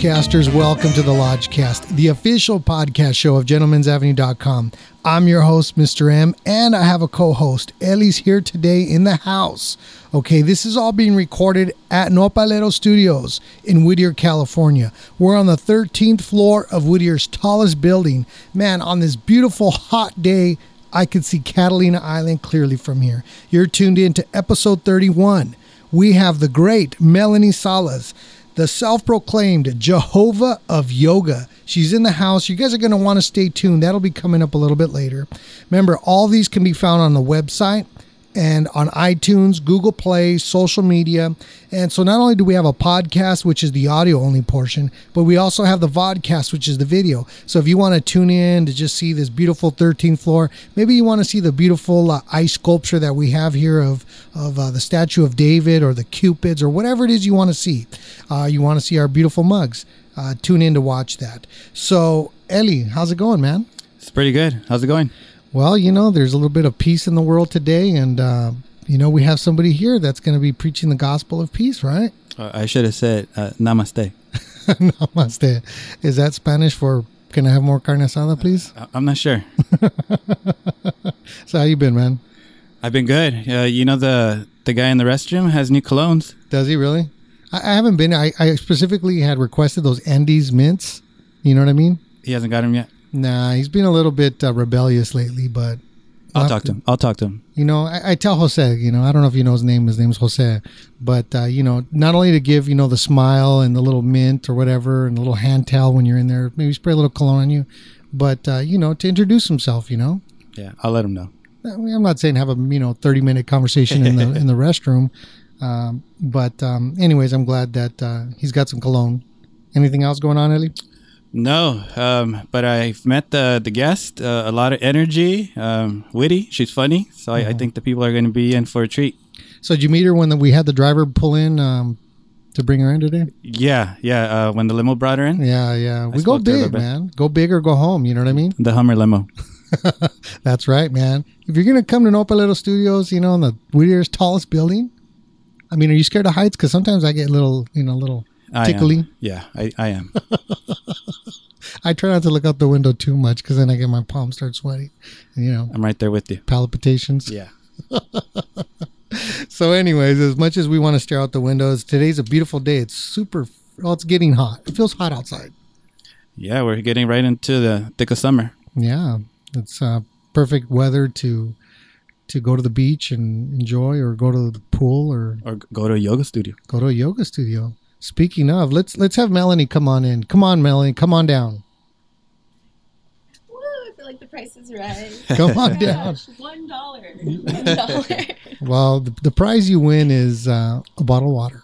Lodgecasters, welcome to the Lodgecast, the official podcast show of Gentlemen'sAvenue.com. I'm your host, Mr. M, and I have a co host. Ellie's here today in the house. Okay, this is all being recorded at Nopalero Studios in Whittier, California. We're on the 13th floor of Whittier's tallest building. Man, on this beautiful hot day, I can see Catalina Island clearly from here. You're tuned in to episode 31. We have the great Melanie Salas the self proclaimed Jehovah of Yoga. She's in the house. You guys are going to want to stay tuned. That'll be coming up a little bit later. Remember, all these can be found on the website and on iTunes, Google Play, social media. And so not only do we have a podcast, which is the audio only portion, but we also have the vodcast, which is the video. So if you want to tune in to just see this beautiful 13th floor, maybe you want to see the beautiful uh, ice sculpture that we have here of, of uh, the statue of David or the Cupids or whatever it is you want to see. Uh, you want to see our beautiful mugs. Uh, tune in to watch that. So, Ellie, how's it going, man? It's pretty good. How's it going? Well, you know, there's a little bit of peace in the world today, and uh, you know, we have somebody here that's going to be preaching the gospel of peace, right? Uh, I should have said uh, namaste. namaste. Is that Spanish for "Can I have more carne asada, please"? Uh, I'm not sure. so how you been, man? I've been good. Uh, you know the the guy in the restroom has new colognes. Does he really? I, I haven't been. I, I specifically had requested those Andes mints. You know what I mean? He hasn't got them yet. Nah, he's been a little bit uh, rebellious lately, but I'll, talk to him. I'll talk to him. You know, I, I, tell Jose. You know, I don't know if you know his name. His name's Jose, but uh, you know, not only to give you know the smile and the little mint or whatever and the little hand towel when you're in there, maybe spray a little cologne on you, but uh, you know, to introduce himself. You know. Yeah, I'll let him know. I mean, I'm not saying have a you know 30 minute conversation in the in the restroom, um, but um, anyways, I'm glad that uh, he's got some cologne. Anything else going on, Ellie? No, um, but I've met the the guest. Uh, a lot of energy, um, witty. She's funny, so I, I, think the people are going to be in for a treat. So did you meet her when the, we had the driver pull in um, to bring her in today? Yeah, yeah. Uh, when the limo brought her in. Yeah, yeah. I we go big, man. Go big or go home. You know what I mean? The Hummer limo. That's right, man. If you're gonna come to Nopalero Studios, you know, in the Whittier's tallest building. I mean, are you scared of heights? Because sometimes I get a little, you know, a little tickly. Yeah, I, I am. I try not to look out the window too much because then I get my palms start sweating. And, you know, I'm right there with you. Palpitations. Yeah. so, anyways, as much as we want to stare out the windows, today's a beautiful day. It's super. Well, it's getting hot. It feels hot outside. Yeah, we're getting right into the thick of summer. Yeah, it's uh, perfect weather to to go to the beach and enjoy, or go to the pool, or or go to a yoga studio. Go to a yoga studio. Speaking of, let's let's have Melanie come on in. Come on, Melanie, come on down. Woo, I feel like the price is right. come on down. One dollar. One dollar. well, the, the, prize you win is uh, a bottle of water.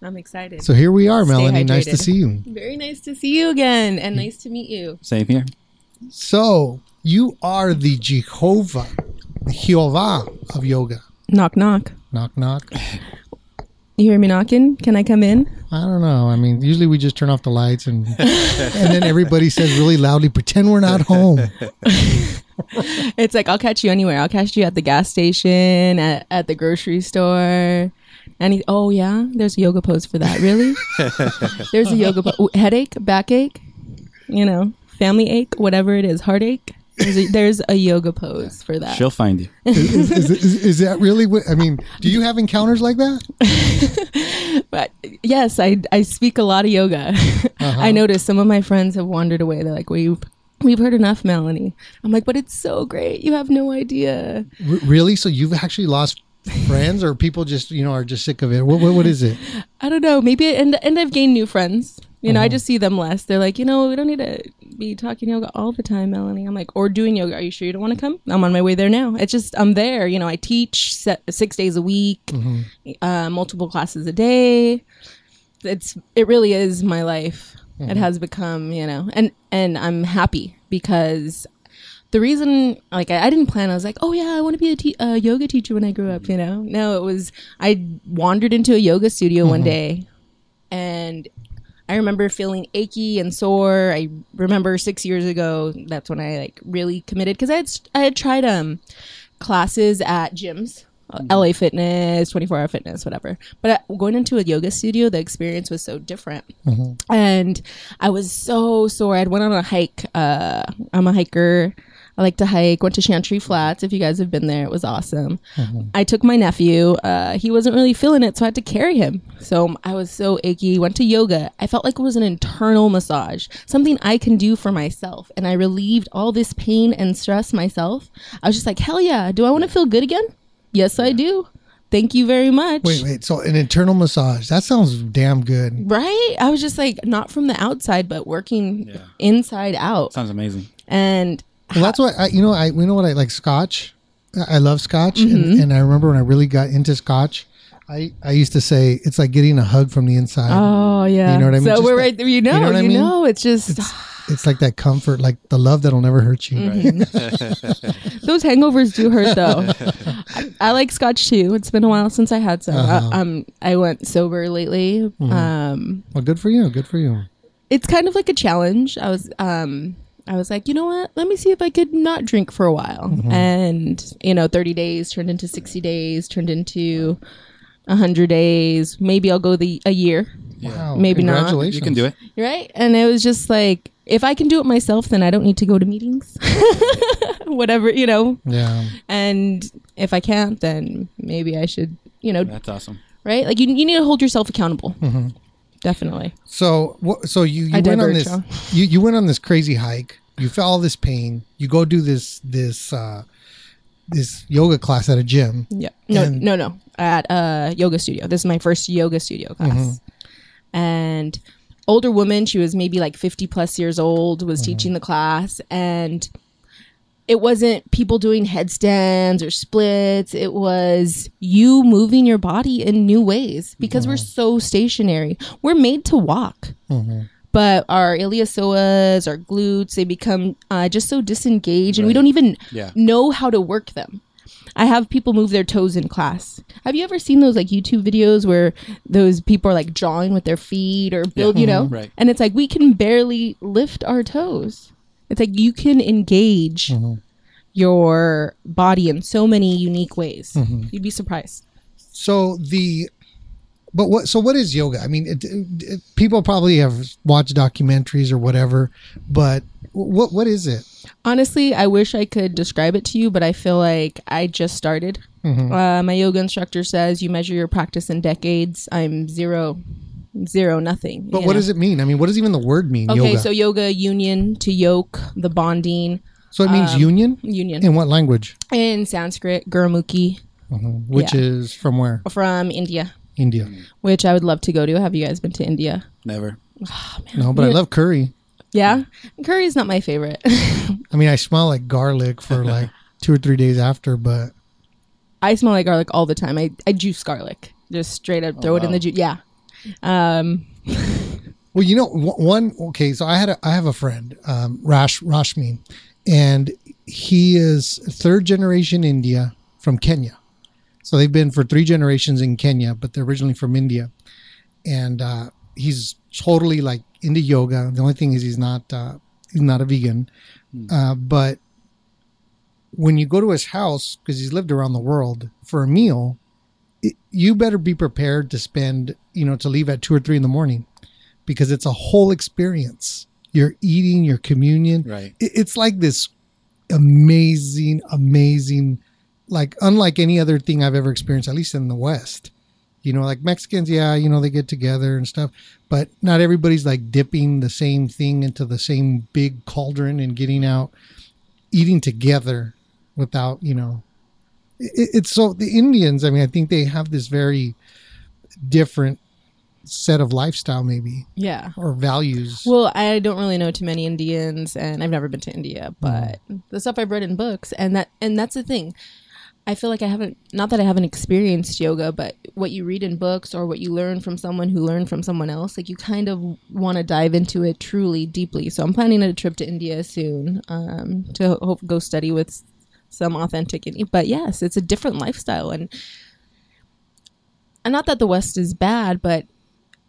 I'm excited. So here we are, Stay Melanie. Hydrated. Nice to see you. Very nice to see you again, and nice to meet you. Same here. So you are the Jehovah, the Jehovah of yoga. Knock knock. Knock knock. You hear me knocking? Can I come in? I don't know. I mean, usually we just turn off the lights and and then everybody says really loudly, "Pretend we're not home." it's like I'll catch you anywhere. I'll catch you at the gas station, at, at the grocery store. He, oh yeah, there's a yoga pose for that. Really? there's a yoga pose. Headache, backache, you know, family ache, whatever it is, heartache. There's a, there's a yoga pose for that. She'll find you. is, is, is, is, that really what I mean? Do you have encounters like that? but yes, I, I speak a lot of yoga. Uh-huh. I notice some of my friends have wandered away. They're like, we've we've heard enough, Melanie. I'm like, but it's so great. You have no idea. R- really? So you've actually lost friends, or people just you know are just sick of it? What what, what is it? I don't know. Maybe and and I've gained new friends. You know, uh-huh. I just see them less. They're like, you know, we don't need to be talking yoga all the time, Melanie. I'm like, or doing yoga. Are you sure you don't want to come? I'm on my way there now. It's just I'm there. You know, I teach six days a week, mm-hmm. uh, multiple classes a day. It's it really is my life. Mm-hmm. It has become, you know, and and I'm happy because the reason like I, I, didn't plan i was like oh yeah i want to be a te- yoga teacher when i grew up you know no it was i wandered into a yoga studio mm-hmm. one day and I remember feeling achy and sore. I remember six years ago, that's when I like really committed because I had I had tried um classes at gyms uh, LA Fitness, 24 Hour Fitness, whatever. But uh, going into a yoga studio, the experience was so different. And I was so sore. I went on a hike. Uh, I'm a hiker. I like to hike. Went to Chantry Flats. If you guys have been there, it was awesome. I took my nephew. Uh, he wasn't really feeling it, so I had to carry him. So I was so achy. Went to yoga. I felt like it was an internal massage, something I can do for myself, and I relieved all this pain and stress myself. I was just like, hell yeah! Do I want to feel good again? Yes, I do. Thank you very much. Wait, wait. So an internal massage. That sounds damn good. Right? I was just like, not from the outside, but working Yeah. inside out. Sounds amazing. And Well, that's what I. You know, I. You know what I like Scotch. I I love Scotch, Mm-hmm. and, and I remember when I really got into Scotch. I, I used to say it's like getting a hug from the inside. Oh yeah. You know what I mean? So Just we're that- right there. You know, you you know know, what I mean? it's just It's like that comfort, like the love that'll never hurt you. Mm-hmm. those hangovers do hurt though. I, I like scotch too. It's been a while since I had some. Uh-huh. I, um, I went sober lately. Um, Well, good for you. Good for you. it's kind of like a challenge. I was um I was like, you know what? Let me see if I could not drink for a while. Mm-hmm. And you know, 30 days turned into 60 days, turned into 100 days. Maybe I'll go the a year, Wow. Maybe not. Congratulations. You can do it. right? And it was just like if I can do it myself, then I don't need to go to meetings. Whatever, you know. Yeah. And if I can't, then maybe I should, you know, That's awesome. right? Like you, you need to hold yourself accountable. Definitely. So what? So you you I went on this you you went on this crazy hike. You felt all this pain. You go do this this uh this yoga class at a gym. Yeah. No, no, no. At a yoga studio. This is my first yoga studio class. And older woman, she was maybe like 50 plus years old, was teaching the class and it wasn't people doing headstands or splits. It was you moving your body in new ways because we're so stationary. We're made to walk. But our iliopsoas, our glutes, they become uh, just so disengaged, and we don't even Yeah. know how to work them. I have people move their toes in class. Have you ever seen those like YouTube videos where those people are like drawing with their feet or build, you know? Right. And it's like we can barely lift our toes. It's like you can engage mm-hmm. your body in so many unique ways. Mm-hmm. You'd be surprised. So the but what so what is yoga? I mean, it, it, people probably have watched documentaries or whatever, but what what is it? Honestly, I wish I could describe it to you, but I feel like I just started. Mm-hmm. Uh, my yoga instructor says you measure your practice in decades. I'm zero, zero, nothing. But what know? does it mean? I mean, what does even the word mean? Okay, yoga. so yoga union to yoke, the bonding So it means um, union. union In what language? in Sanskrit, Gurmukhi uh-huh. Which Yeah. is from where? from India, India. which I would love to go to. Have you guys been to India? Never. Ah, no, but I love curry. Yeah, curry is not my favorite. I mean, I smell like garlic for like two or three days after, but I smell like garlic all the time. I, I juice garlic, just straight up oh, throw it in the juice. Yeah, um, Well, you know, one okay. So I had a I have a friend, um, Rash Rashmi, and he is third generation India from Kenya. So they've been for three generations in Kenya, but they're originally from India, and uh, he's totally like into yoga. The only thing is he's not uh, he's not a vegan, uh, but when you go to his house because he's lived around the world for a meal, it, you better be prepared to spend you know to leave at two or three in the morning because it's a whole experience. You're eating your communion. Right. It's like this amazing, amazing, like unlike any other thing I've ever experienced, at least in the West. You know, like Mexicans, yeah, you know, they get together and stuff, but not everybody's like dipping the same thing into the same big cauldron and getting out, eating together without, you know, it, it's so the Indians, I mean, I think they have this very different set of lifestyle, maybe, yeah. or values. Well, I don't really know too many Indians, and I've never been to India. But the stuff I've read in books, and that and that's the thing. I feel like I haven't, not that I haven't experienced yoga, but what you read in books or what you learn from someone who learned from someone else, like you kind of want to dive into it truly deeply. So I'm planning a trip to India soon um, to hope go study with some authentic. But yes, it's a different lifestyle, and and not that the West is bad, but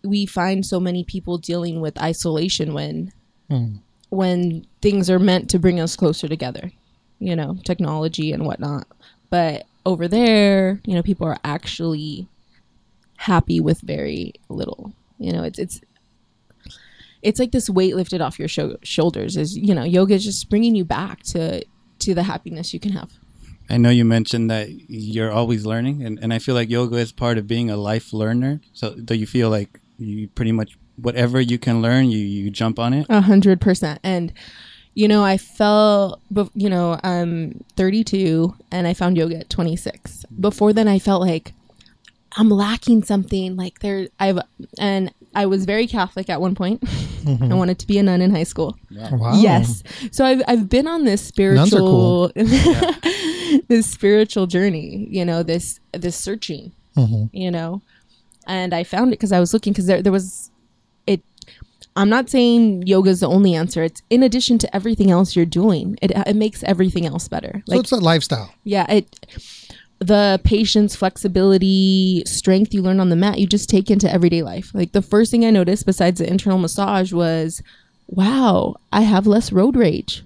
we find so many people dealing with isolation when hmm. when things are meant to bring us closer together you know technology and whatnot but over there, you know, people are actually happy with very little. You know, it's it's it's like this weight lifted off your sho- shoulders. Is you know, yoga is just bringing you back to to the happiness you can have. I know you mentioned that you're always learning, and, and I feel like yoga is part of being a life learner. So do you feel like you pretty much whatever you can learn, you you jump on it? A hundred percent. And you know, I felt, you know, I'm 32 and I found yoga at 26. Before then, I felt like I'm lacking something. Like there, I've, and I was very Catholic at one point. I wanted to be a nun in high school. Wow. Yes. So I've I've been on this are cool. spiritual this spiritual journey, you know, this this searching, Mhm. you know. And I found it cuz I was looking cuz there there was it I'm not saying yoga is the only answer. It's in addition to everything else you're doing. It it makes everything else better. So it's a lifestyle. Yeah, it the patience, flexibility, strength you learn on the mat, you just take into everyday life. Like the first thing I noticed besides the internal massage was, wow, I have less road rage.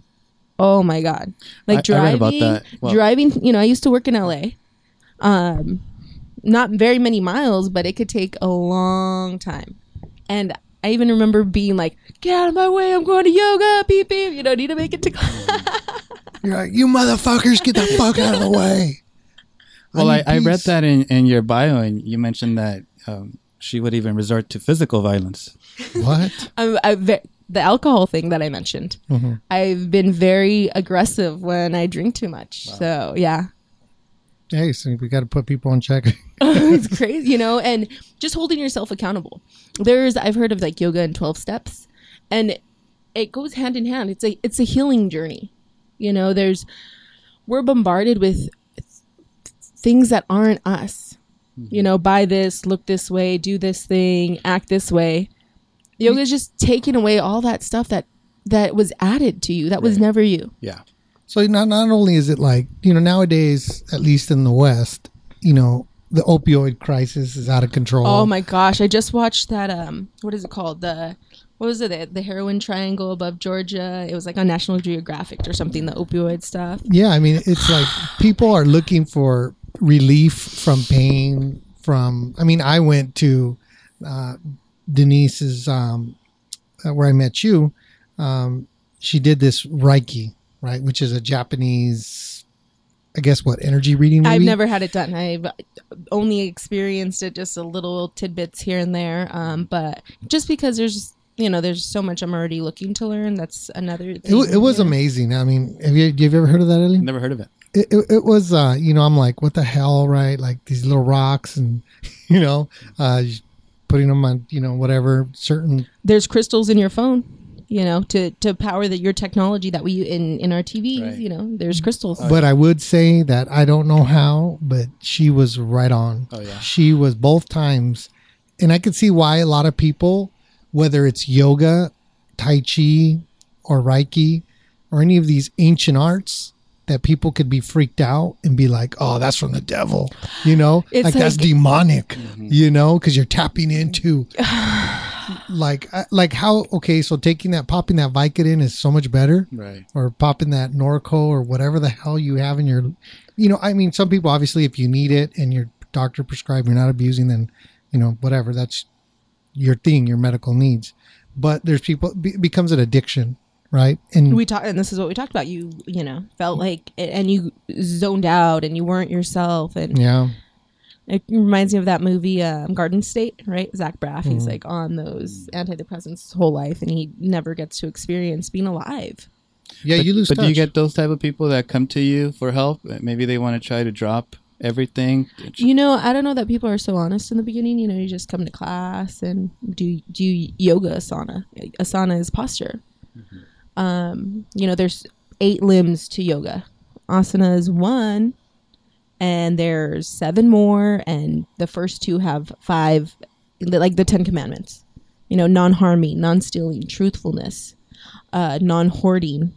Oh my god. Like I- I read driving about that. Well- driving, you know, I used to work in LA. Um not very many miles, but it could take a long time. And I even remember being like, "Get out of my way! I'm going to yoga, beep beep. You don't need to make it to class." You're like, you motherfuckers, get the fuck out of the way. Well, I, I read that in, in your bio, and you mentioned that um, she would even resort to physical violence. What? I'm, I, ve- the alcohol thing that I mentioned. Mm-hmm. I've been very aggressive when I drink too much. So yeah, Hey, so we got to put people on check. it's crazy, you know. And just holding yourself accountable. There's I've heard of like yoga and twelve steps, and it goes hand in hand. It's a it's a healing journey. You know, there's we're bombarded with things that aren't us. You know, buy this, look this way, do this thing, act this way. Yoga is just taking away all that stuff that that was added to you. That was never you. Yeah. So not not only is it like you know nowadays, at least in the West, you know the opioid crisis is out of control. Oh my gosh, I just watched that um what is it called? The what was it? The, the heroin triangle above Georgia. It was like on National Geographic or something, the opioid stuff. Yeah, I mean it's like people are looking for relief from pain. From I mean, I went to uh, Denise's um, uh, where I met you. Um, she did this Reiki, right, which is a Japanese, I guess, what energy reading. I've never had it done. I've only experienced it just a little tidbits here and there. Um, but just because there's you know there's so much I'm already looking to learn. That's another. It, Thing, wa- it was you amazing. I mean, have you, have you ever heard of that, Ellie? Never heard of it. It, it, it was uh you know i'm like what the hell right like these little rocks and you know uh putting them on you know whatever certain There's crystals in your phone. You know, to to power the, your technology that we in in our TVs. Right. You know, there's crystals. but i would say that i don't know how but she was right on Oh, yeah. she was both times and i could see why a lot of people whether it's yoga tai chi or reiki or any of these ancient arts that people could be freaked out and be like, "Oh, that's from the devil," you know, It's like, that's like- demonic, you know, because you're tapping into like uh, like how okay, so taking that popping that Vicodin is so much better, Right. or popping that Norco or whatever the hell you have in your, you know, I mean, some people obviously if you need it and your doctor prescribed, you're not abusing, then you know whatever that's your thing, your medical needs. But there's people be, becomes an addiction, right? And we talked and this is what we talked about you you know felt like and you zoned out and you weren't yourself and yeah, it reminds me of that movie um, garden state right zach braff he's Mm-hmm. like on those antidepressants his whole life and he never gets to experience being alive yeah, but, you lose But touch. do you get those type of people that come to you for help? Maybe they want to try to drop everything. you know i don't know that people are so honest in the beginning you know you just come to class and do do yoga asana asana is posture um you know there's eight limbs to yoga. Asana is one and there's seven more and the first two have five like the ten commandments. You know non-harming non-stealing truthfulness uh, non-hoarding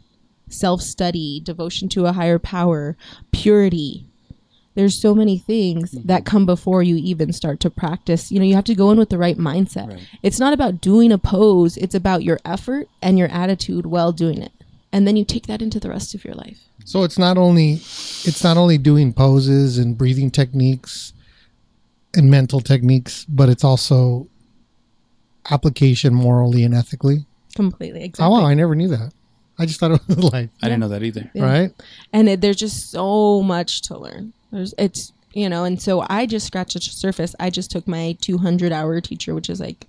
self-study devotion to a higher power purity there's so many things mm-hmm. that come before you even start to practice you know you have to go in with the right mindset Right. it's not about doing a pose it's about your effort and your attitude while doing it and then you take that into the rest of your life. So it's not only it's not only doing poses and breathing techniques and mental techniques, but it's also application morally and ethically. Completely, Oh exactly. wow, I never knew that. I just thought it was like I didn't know that either. Yeah. right. and it, there's just so much to learn. There's it's you know, and so I just scratched the surface. I just took my 200 hour teacher, which is like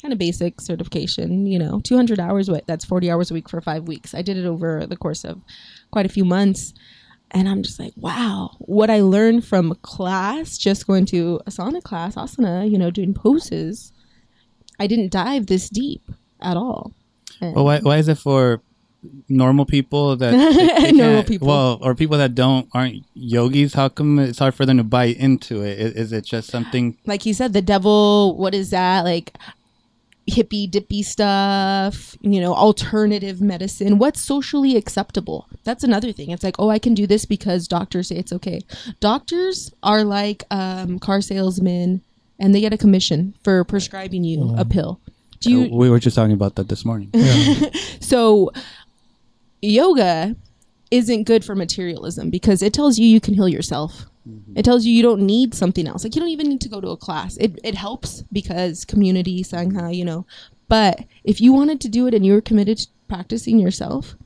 kind of basic certification. You know, 200 hours. What? That's 40 hours a week for five weeks. I did it over the course of quite a few months, and I'm just like, wow, what I learned from class, just going to asana class, asana, you know, doing poses. I didn't dive this deep at all. And- Well, why, why is it for normal people that they- they Normal people. Well, or people that don't aren't yogis? How come it's hard for them to buy into it? Is, is it just something? like he said, the devil, what is that? Like hippie dippy stuff, you know, alternative medicine. What's socially acceptable? That's another thing. It's like, oh, I can do this because doctors say it's okay. Doctors are like um, car salesmen and they get a commission for prescribing you a pill. Do you we were just talking about that this morning. so yoga isn't good for materialism because it tells you you can heal yourself. Mm-hmm. It tells you you don't need something else. Like you don't even need to go to a class. It it helps because community, sangha, you know. But if you wanted to do it and you were committed to practicing yourself,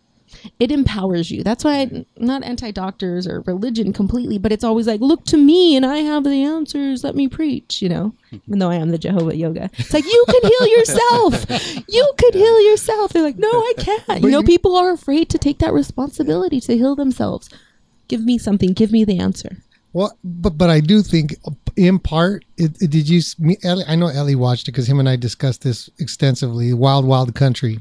it empowers you. That's why I'm not anti-doctors or religion completely, but it's always like, look to me and I have the answers. Let me preach, you know. Even though I am the Jehovah Yoga, it's like you can heal yourself. You could heal yourself. They're like, no, I can't. You know, people are afraid to take that responsibility to heal themselves. Give me something. Give me the answer. Well, but but I do think, in part, it, it- did you? Me, Ellie, I know Ellie watched it because him and I discussed this extensively. Wild Wild Country,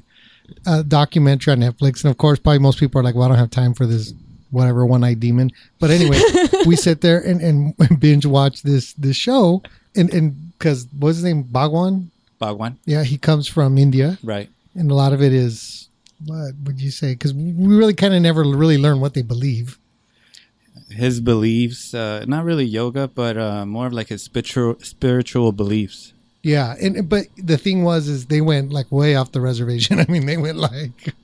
uh, documentary on Netflix, and of course, probably most people are like, "Well, I don't have time for this, whatever one eyed demon." But anyway, we sit there and, and binge watch this this show, and and because what's his name, Bhagwan? Bhagwan, Yeah, he comes from India, right? and a lot of it is what would you say? Because we really kind of never really learn what they believe. His beliefs, uh, not really yoga, but uh, more of like his spiritual spiritual beliefs. Yeah, and but the thing was, is they went like way off the reservation. I mean, they went like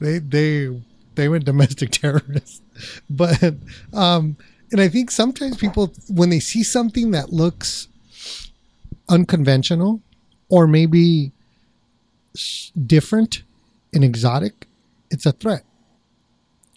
they they they went domestic terrorists. But um, and I think sometimes people when they see something that looks unconventional or maybe different and exotic, it's a threat.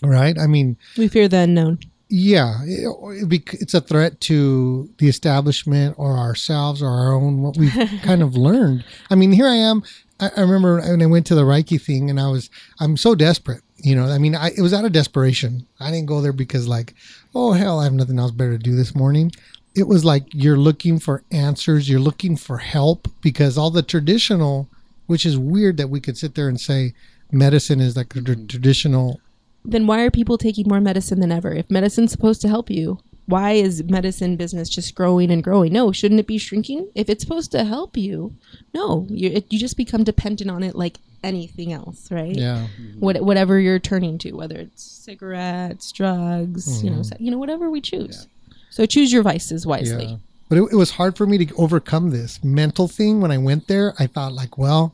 Right? I mean, We fear the unknown. Yeah, it, it it's a threat to the establishment or ourselves or our own what we've kind of learned. I mean, here I am. I, I remember when I went to the Reiki thing, and I was I'm so desperate. You know, I mean, I, it was out of desperation. I didn't go there because like, oh hell, I have nothing else better to do this morning. It was like you're looking for answers, you're looking for help because all the traditional, which is weird that we could sit there and say medicine is like a tr- traditional Then why are people taking more medicine than ever? If medicine's supposed to help you, why is medicine business just growing and growing? No, shouldn't it be shrinking? If it's supposed to help you, no, you it, you just become dependent on it like anything else, right? yeah. What, whatever you're turning to, whether it's cigarettes, drugs, you know, mm-hmm. you know, whatever we choose. So choose your vices wisely. Yeah. But it, it was hard for me to overcome this mental thing. When I went there, I thought like, well,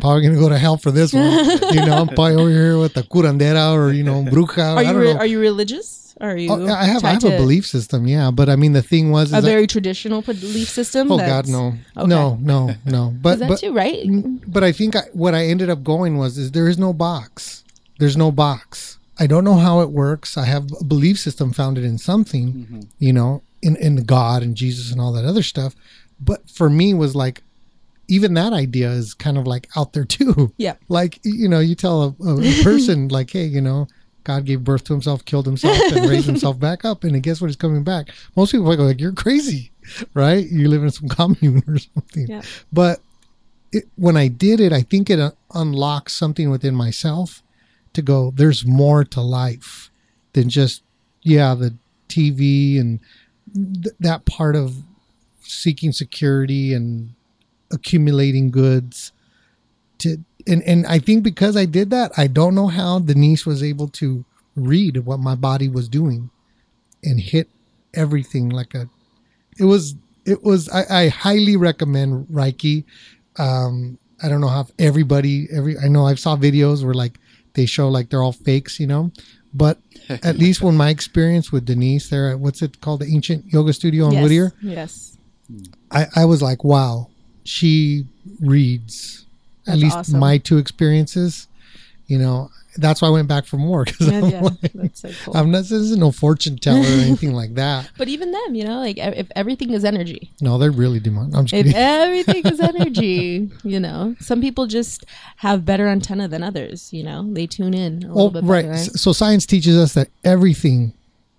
probably gonna go to hell for this one. you know, I'm probably over here with the curandera or you know, bruja. Are I you don't re- know. are you religious? Are you? Oh, I have I have a belief system, yeah. But I mean, the thing was, A that- very traditional belief system. oh God, no, Okay. no, no, no. But Is that but too right? but I think I, what I ended up going was is there is no box. There's no box. I don't know how it works. I have a belief system founded in something, mm-hmm. you know, in in God and Jesus and all that other stuff. But for me was like even that idea is kind of like out there too. Yeah. Like you know, you tell a, a, person like, hey, you know, God gave birth to himself, killed himself, and raised himself back up, and guess what? He's coming back. Most people are like, you're crazy, right? You live in some commune or something. Yeah. But it, when I did it, I think it uh, unlocked something within myself to go. There's more to life than just yeah the TV and th- that part of seeking security and accumulating goods. To and and I think because I did that, I don't know how Denise was able to read what my body was doing and hit everything like a. It was it was I, I highly recommend Reiki um i don't know how everybody every i know i've saw videos where like they show like they're all fakes, you know. But at least when my experience with Denise there, at what's it called, the Ancient Yoga Studio in yes. Whittier, Yes. I, I was like, wow, she reads at least awesome. my two experiences. You know, that's why I went back for more because Yeah, I'm, yeah, like, that's so cool. I'm not. This is no fortune teller or anything like that. but even them, you know, like if everything is energy, No, they're really demonic. I'm just if kidding. everything is energy, you know, some people just have better antenna than others. You know, they tune in a little Oh, bit right. better. Right. So science teaches us that everything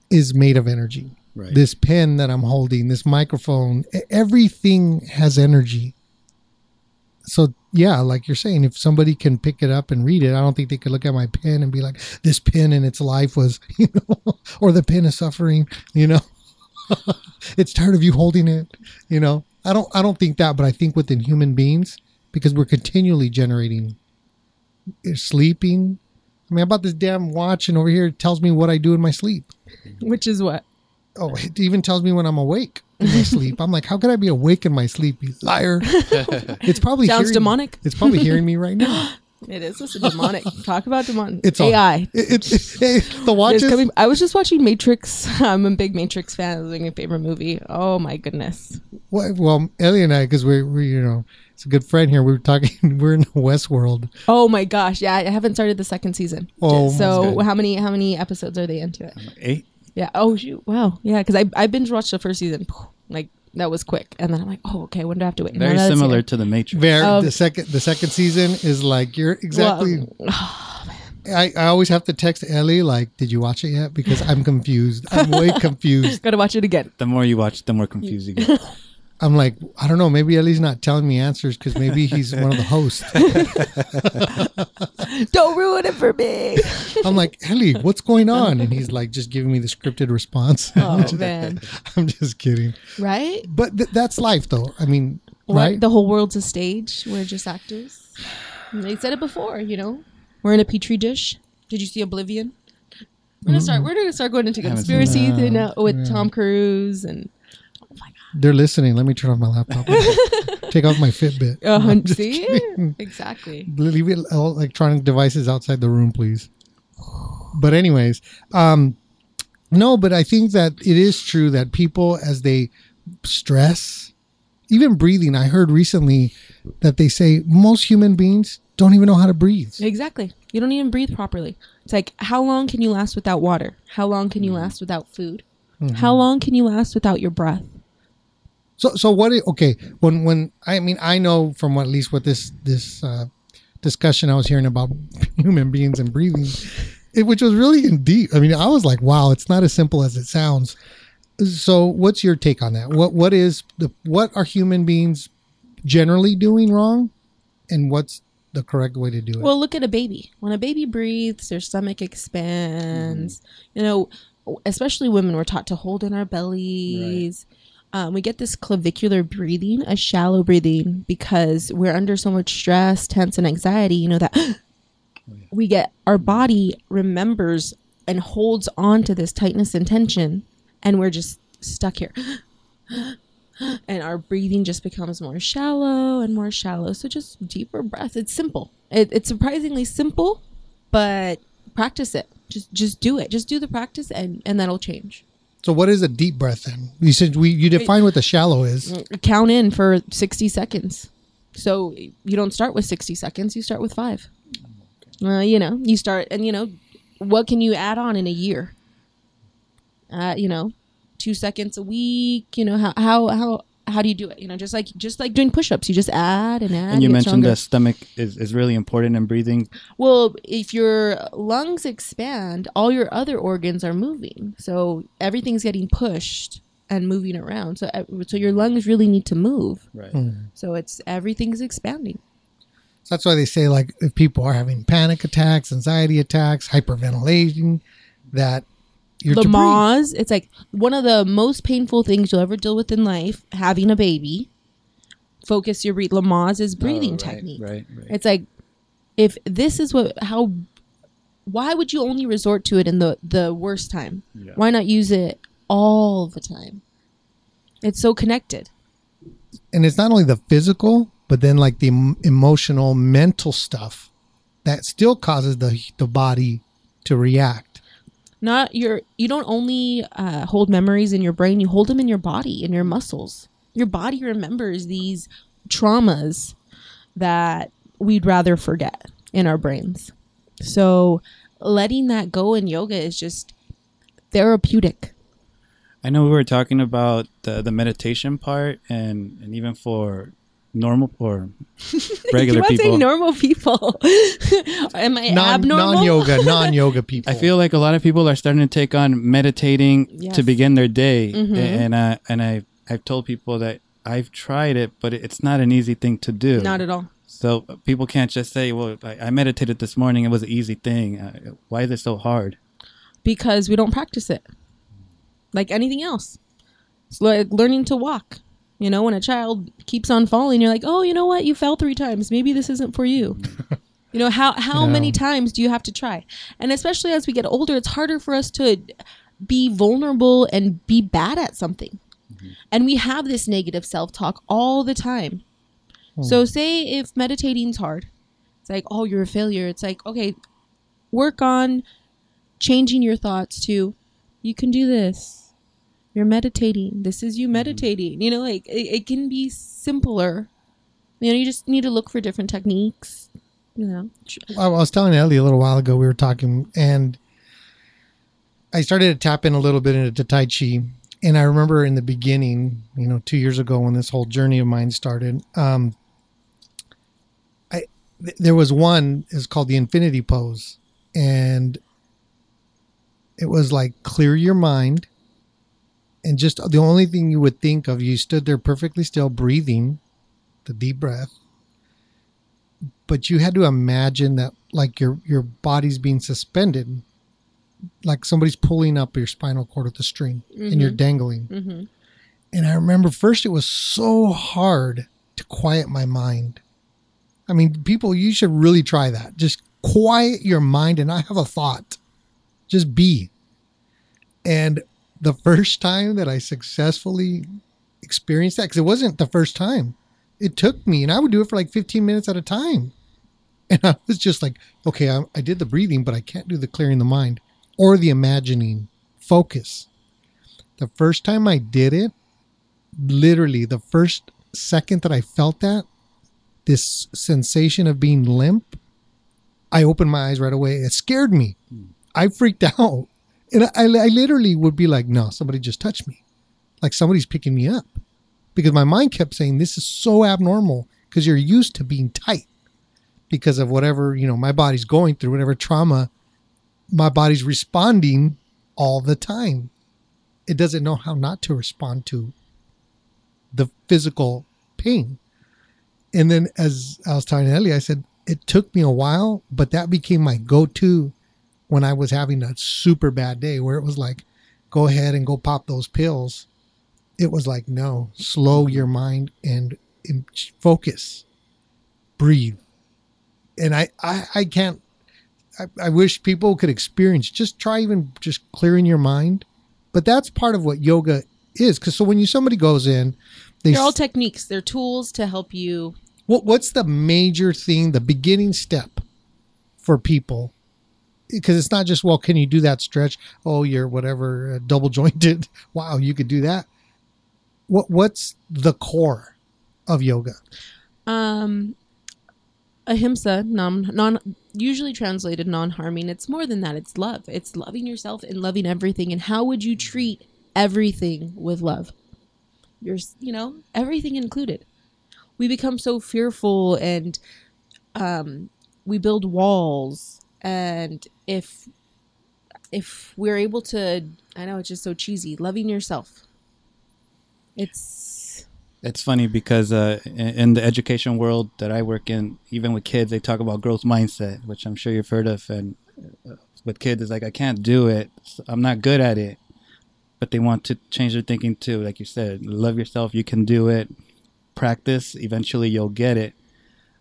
is made of energy. Right. This pen that I'm holding, this microphone, everything has energy. So yeah, like you're saying, if somebody can pick it up and read it, I don't think they could look at my pen and be like, "This pen in its life was," you know, or the pen is suffering. You know, it's tired of you holding it. You know, I don't. I don't think that, but I think within human beings, because we're continually generating, eh, sleeping. I mean, about this damn watch, and over here it tells me what I do in my sleep. Which is what? Oh, it even tells me when I'm awake in my sleep. I'm like, how could I be awake in my sleep, you liar? it's probably Sounds hearing- demonic. It's probably hearing me right now. It is. It's demonic. Talk about demonic. It's all- AI. It, it, it- the watch is coming. I was just watching Matrix. I'm a big Matrix fan. It was like my favorite movie. Oh my goodness. well, well, Ellie and I, because we're, we, you know, it's a good friend here. We were talking. We're in Westworld. Oh my gosh. Yeah, I haven't started the second season. Oh, my so how many how many episodes are they into it? Eight. Yeah. Oh shoot. Wow. Yeah, because I I binge watched the first season. Like that was quick, and then I'm like, oh okay, when do I have to wait? Very Now that's similar here. to the Matrix. Very Um, the second the second season is like you're exactly. Well, I, I always have to text Ellie like, "Did you watch it yet?" Because I'm confused. I'm way confused. gotta watch it again. The more you watch, the more confusing. it gets. I'm like, I don't know. Maybe Ellie's not telling me answers because maybe he's one of the hosts. Don't ruin it for me. I'm like, Ellie, what's going on? And he's like, just giving me the scripted response. Oh man. I'm just kidding. Right. But th- that's life, though. I mean, What? right? The whole world's a stage. We're just actors. They said it before, you know. We're in a petri dish. Did you see Oblivion? We're gonna mm. start. We're gonna start going into Haven't seen conspiracies, that. you know, with Yeah. Tom Cruise and They're listening. Let me turn off my laptop. Take off my Fitbit. uh, I'm see kidding. exactly. Leave it all electronic devices outside the room, please. But anyways, um, no, but I think that it is true that people, as they stress, even breathing, I heard recently that they say most human beings don't even know how to breathe. Exactly. You don't even breathe properly. It's like how long can you last without water? How long can you last without food? How long can you last without your breath? So, so what? Okay, when when I mean, I know from at least what this this uh, discussion I was hearing about human beings and breathing, it, which was really in deep. I mean, I was like, wow, it's not as simple as it sounds. So, what's your take on that? What what is the what are human beings generally doing wrong, and what's the correct way to do it? Well, look at a baby. When a baby breathes, their stomach expands. You know, especially women, we're taught to hold in our bellies. Um, we get this clavicular breathing, a shallow breathing, because we're under so much stress, tense, and anxiety. You know that we get our body remembers and holds on to this tightness and tension, and we're just stuck here. and our breathing just becomes more shallow and more shallow. So just deeper breath. It's simple. It, it's surprisingly simple, but practice it. Just just do it. Just do the practice, and and that'll change. So, what is a deep breath? Then you said we you define what the shallow is. Count in for sixty seconds. So you don't start with sixty seconds. You start with five. Uh, you know, you start, and you know, what can you add on in a year? Uh, you know, two seconds a week. You know how how how how do you do it? You know, just like just like doing push-ups, you just add and add. and you get mentioned stronger. the stomach is, is really important in breathing. Well, if your lungs expand, all your other organs are moving. So everything's getting pushed and moving around. So so your lungs really need to move. Right. Hmm. So it's everything's expanding. So that's why they say like if people are having panic attacks, anxiety attacks, hyperventilation, that you're to breathe. Lamaze, it's like one of the most painful things you'll ever deal with in life, having a baby. Focus your breath. Lamaze is breathing Oh, right, technique. Right. Right. It's like if this is what how why would you only resort to it in the the worst time? Yeah. Why not use it all the time? It's so connected. and it's not only the physical, but then like the em- emotional, mental stuff that still causes the the body to react. Not your. You don't only uh, hold memories in your brain. You hold them in your body, in your muscles. Your body remembers these traumas that we'd rather forget in our brains. So letting that go in yoga is just therapeutic. I know we were talking about the, the meditation part, and, and even for normal or regular you people. say normal people. Am I Non abnormal? non yoga, non yoga people. I feel like a lot of people are starting to take on meditating Yes. to begin their day, Mhm. and I and I I've told people that I've tried it, but it's not an easy thing to do. Not at all. So people can't just say, "Well, I, I meditated this morning; it was an easy thing." Uh, why is it so hard? because we don't practice it like anything else. It's like learning to walk. You know, when a child keeps on falling, you're like, oh, you know what? You fell three times. Maybe this isn't for you. you know, how, how Yeah. many times do you have to try? And especially as we get older, it's harder for us to be vulnerable and be bad at something. Mm-hmm. And we have this negative self talk all the time. Hmm. So, say if meditating's hard, it's like, oh, you're a failure. It's like, okay, work on changing your thoughts to you can do this you're meditating. This is you meditating. You know like it, it can be simpler. You know you just need to look for different techniques you know. I was telling Ellie a little while ago, we were talking, and I started to tap in a little bit into Tai Chi. And I remember in the beginning, you know, two years ago when this whole journey of mine started, um, I th- there was one is called the Infinity Pose, and it was like clear your mind, and just the only thing you would think of, you stood there perfectly still, breathing, the deep breath, but you had to imagine that like your your body's being suspended like somebody's pulling up your spinal cord with a string and you're dangling. Mm-hmm. and i remember first it was so hard to quiet my mind. I mean people you should really try that. Just quiet your mind and not have a thought. Just be. And the first time that i successfully experienced that because it wasn't the first time. It took me and i would do it for like 15 minutes at a time. And i was just like okay i, I did the breathing but i can't do the clearing the mind or the imagining focus. The first time i did it literally the first second that i felt that this sensation of being limp i opened my eyes right away. It scared me. Hmm. I freaked out and I, I literally would be like no somebody just touched me. Like somebody's picking me up. Because my mind kept saying this is so abnormal because you're used to being tight because of whatever you know my body's going through whatever trauma my body's responding all the time. It doesn't know how not to respond to the physical pain. And then as i was telling ellie i said it took me a while but that became my go-to when i was having a super bad day where it was like go ahead and go pop those pills it was like no slow your mind and, and focus. Breathe. And I, I i can't I, I wish people could experience just try even just clearing your mind. But that's part of what yoga is because so when you somebody goes in they they're all techniques. They're tools to help you what what's the major thing the beginning step for people because it's not just well can you do that stretch? Oh you're whatever uh, double jointed. Wow you could do that. What what's the core of yoga? Um ahimsa non non usually translated non-harming it's more than that it's love. It's loving yourself and loving everything and how would you treat everything with love? You're you know everything included. We become so fearful and um we build walls and if if we're able to i know it's just so cheesy loving yourself it's It's funny because uh, in, the education world that I work in, even with kids, they talk about growth mindset, which I'm sure you've heard of. And uh, with kids, it's like I can't do it. I'm not good at it. But they want to change their thinking too. Like you said, love yourself. You can do it. Practice. Eventually, you'll get it.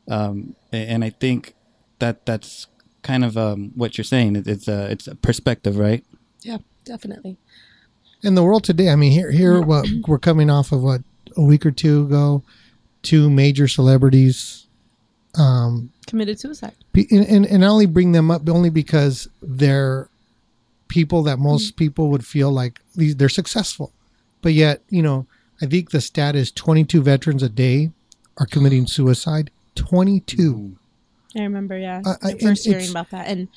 Um, and I think that that's kind of um, what you're saying. It, it's a it's a perspective, right? yeah definitely in the world today i mean here here what we're coming off of what a week or two ago two major celebrities um, Committed suicide. And, and, and I only bring them up only because they're people that most people would feel like these they're successful, but yet you know I think the stat is 22 veterans a day are committing suicide. 22. I remember, yeah, Uh, I- first hearing about that, and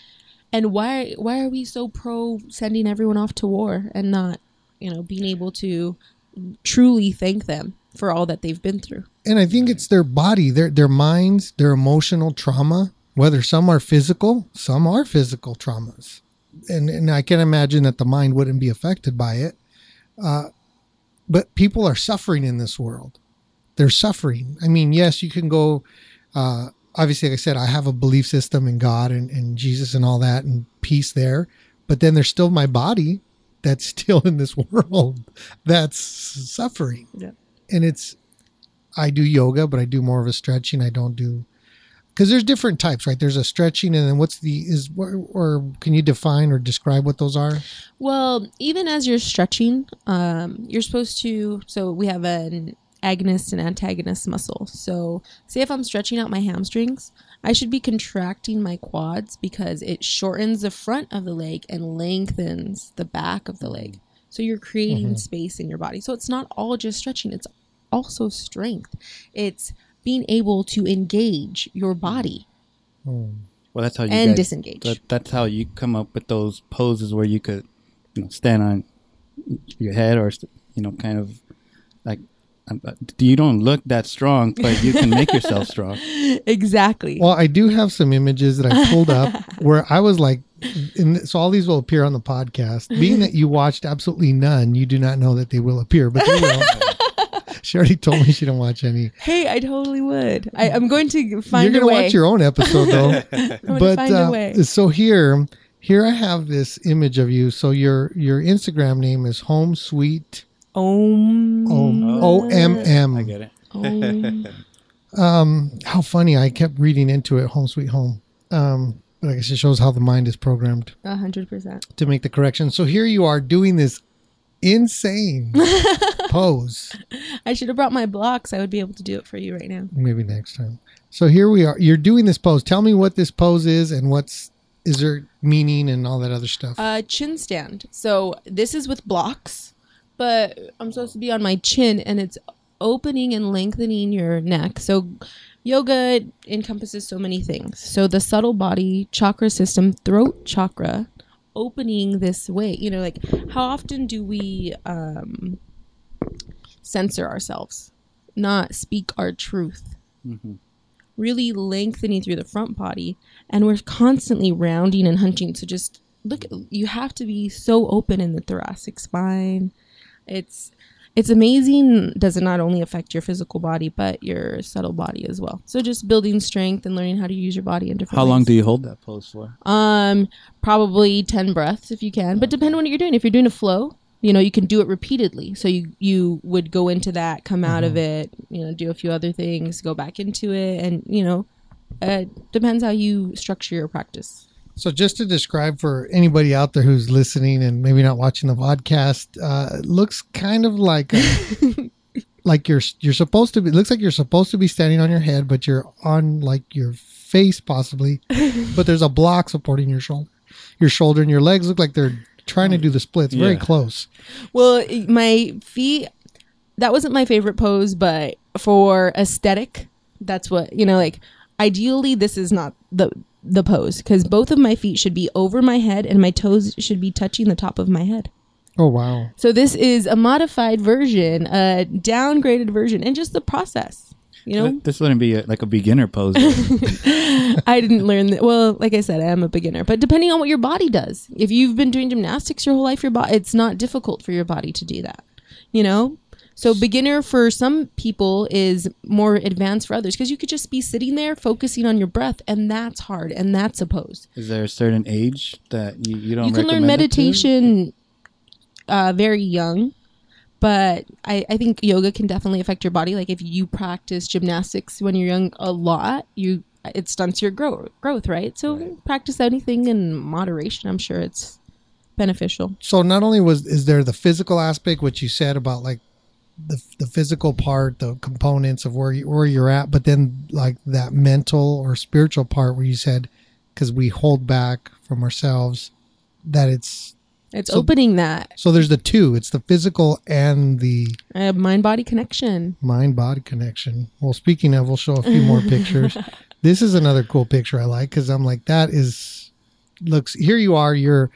and why why are we so pro sending everyone off to war and not you know being able to truly thank them for all that they've been through? And I think it's their body, their their minds, their emotional trauma. Whether some are physical, some are physical traumas, and and I can imagine that the mind wouldn't be affected by it. Uh, but people are suffering in this world. They're suffering. I mean, yes, you can go. Uh, obviously, like I said, I have a belief system in God and, and Jesus and all that, and peace there. But then there's still my body that's still in this world that's suffering. Yeah. And it's I do yoga, but I do more of a stretching. I don't do because there's different types, right? There's a stretching, and then what's the is or, or can you define or describe what those are? Well, even as you're stretching, um, you're supposed to. So we have an agonist and antagonist muscle. So, say if I'm stretching out my hamstrings, I should be contracting my quads because it shortens the front of the leg and lengthens the back of the mm-hmm. leg. So you're creating mm-hmm. space in your body. So it's not all just stretching; it's also strength. It's being able to engage your mm-hmm. body mm. Well, that's how you and guys, disengage. that, that's how you come up with those poses where you could, you know, stand on your head or you know, kind of like you don't look that strong, but you can make yourself strong. exactly. Well, I do have some images that I pulled up where I was like, and so all these will appear on the podcast. Being that you watched absolutely none, you do not know that they will appear, but they will. she already told me she didn't watch any. Hey, I totally would. I, I'm going to find You're a gonna watch your own episode though. gonna but find a uh, way. so here, here I have this image of you. So your your Instagram name is Home Sweet Om. Om O M I M. get it. Om. Um, how funny! I kept reading into it, Home Sweet Home. Um, but I guess it shows how the mind is programmed. A hundred percent. to make the correction. So here you are doing this insane pose. I should have brought my blocks. I would be able to do it for you right now. Maybe next time. So here we are. You're doing this pose. Tell me what this pose is and what's is there meaning and all that other stuff. Uh, chin stand. So this is with blocks, but I'm supposed to be on my chin, and it's opening and lengthening your neck. So yoga encompasses so many things. So the subtle body chakra system, throat chakra, opening this way. You know, like how often do we um, censor ourselves, not speak our truth? Really lengthening through the front body, and we're constantly rounding and hunching. So just look, you have to be so open in the thoracic spine. It's it's amazing. Does it not only affect your physical body but your subtle body as well? So just building strength and learning how to use your body in different. How long do you hold that pose for? Um, probably ten breaths if you can, but depending on what you're doing. If you're doing a flow, you know, you can do it repeatedly. So you you would go into that, come out of it, you know, do a few other things, go back into it, and you know, uh, depends how you structure your practice. So just to describe for anybody out there who's listening and maybe not watching the podcast, uh, it looks kind of like a, like you're you're supposed to be. Looks like you're supposed to be standing on your head, but you're on like your face possibly, but there's a block supporting your shoulder. Your shoulder and your legs look like they're trying to do the splits. Very Yeah. close. Well, my feet. That wasn't my favorite pose, but for aesthetic, that's what you know. Like, ideally, this is not the the pose because both of my feet should be over my head and my toes should be touching the top of my head. Oh wow. So this is a modified version, a downgraded version, and just the process. You know, This wouldn't be a, like a beginner pose. I didn't learn that. Well, like I said, I am a beginner, but depending on what your body does, if you've been doing gymnastics your whole life, your body it's not difficult for your body to do that. You know, so beginner for some people is more advanced for others because you could just be sitting there focusing on your breath, and that's hard, and that's a pose. Is there a certain age that you, you don't? you can learn recommend it meditation uh, very young but I, I think yoga can definitely affect your body like if you practice gymnastics when you're young a lot you it stunts your growth growth right so practice anything in moderation i'm sure it's beneficial So not only was is there the physical aspect, which you said about like the the physical part, the components of where you, where you're at, but then like that mental or spiritual part where you said because we hold back from ourselves that it's It's So- opening that so there's the two. It's the physical and the uh, mind body connection. mind body connection. Well, speaking of, we'll show a few more pictures. This is another cool picture I like because I'm like, that is looks. Here you are. You're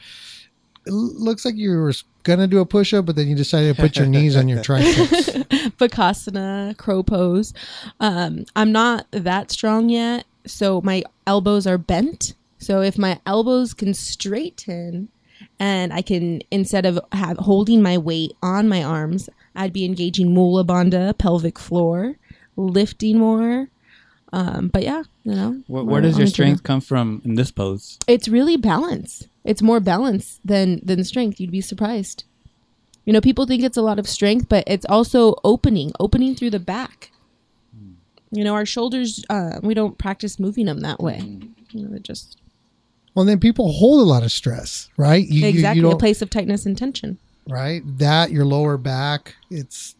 it looks like you were gonna do a push up, but then you decided to put your knees on your triceps. Bakasana, crow pose. Um, I'm not that strong yet, so my elbows are bent. So if my elbows can straighten, and I can instead of have holding my weight on my arms, I'd be engaging mula bandha, pelvic floor, lifting more. Um, but yeah, you know, Where, where does your strength come from in this pose? It's really balance. It's more balance than than strength. You'd be surprised. You know, people think it's a lot of strength, but it's also opening, opening through the back. You know, our shoulders. Uh, we don't practice moving them that way. You know, it just Well, then people hold a lot of stress, right? You, you- exactly You, a place of tightness and tension. right? That your lower back. It's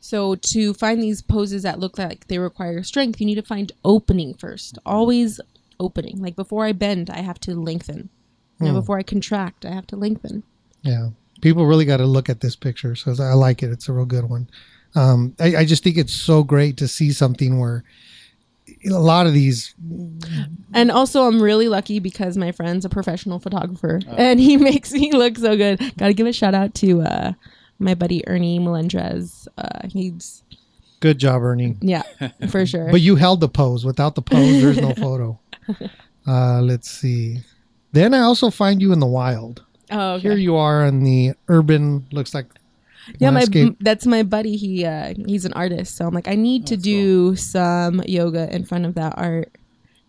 So to find these poses that look like they require strength, you need to find opening first. Always opening. Like before I bend, I have to lengthen. You know, Hmm. before I contract, I have to lengthen. Yeah, people really got to look at this picture. So I like it. It's a real good one. Um, I, I just think it's so great to see something where a lot of these. And also, I'm really lucky because my friend's a professional photographer, and he makes me look so good. Got to give a shout out to uh, my buddy Ernie Melendrez. Uh, he's Good job, Ernie. yeah, for sure. But you held the pose. Without the pose, there's no photo. Uh, let's see. Then I also find you in the wild. oh, okay. Here you are in the urban. Looks like yeah, my that's my buddy. He uh, he's an artist, so I'm like, I need to That's do some yoga in front of that art.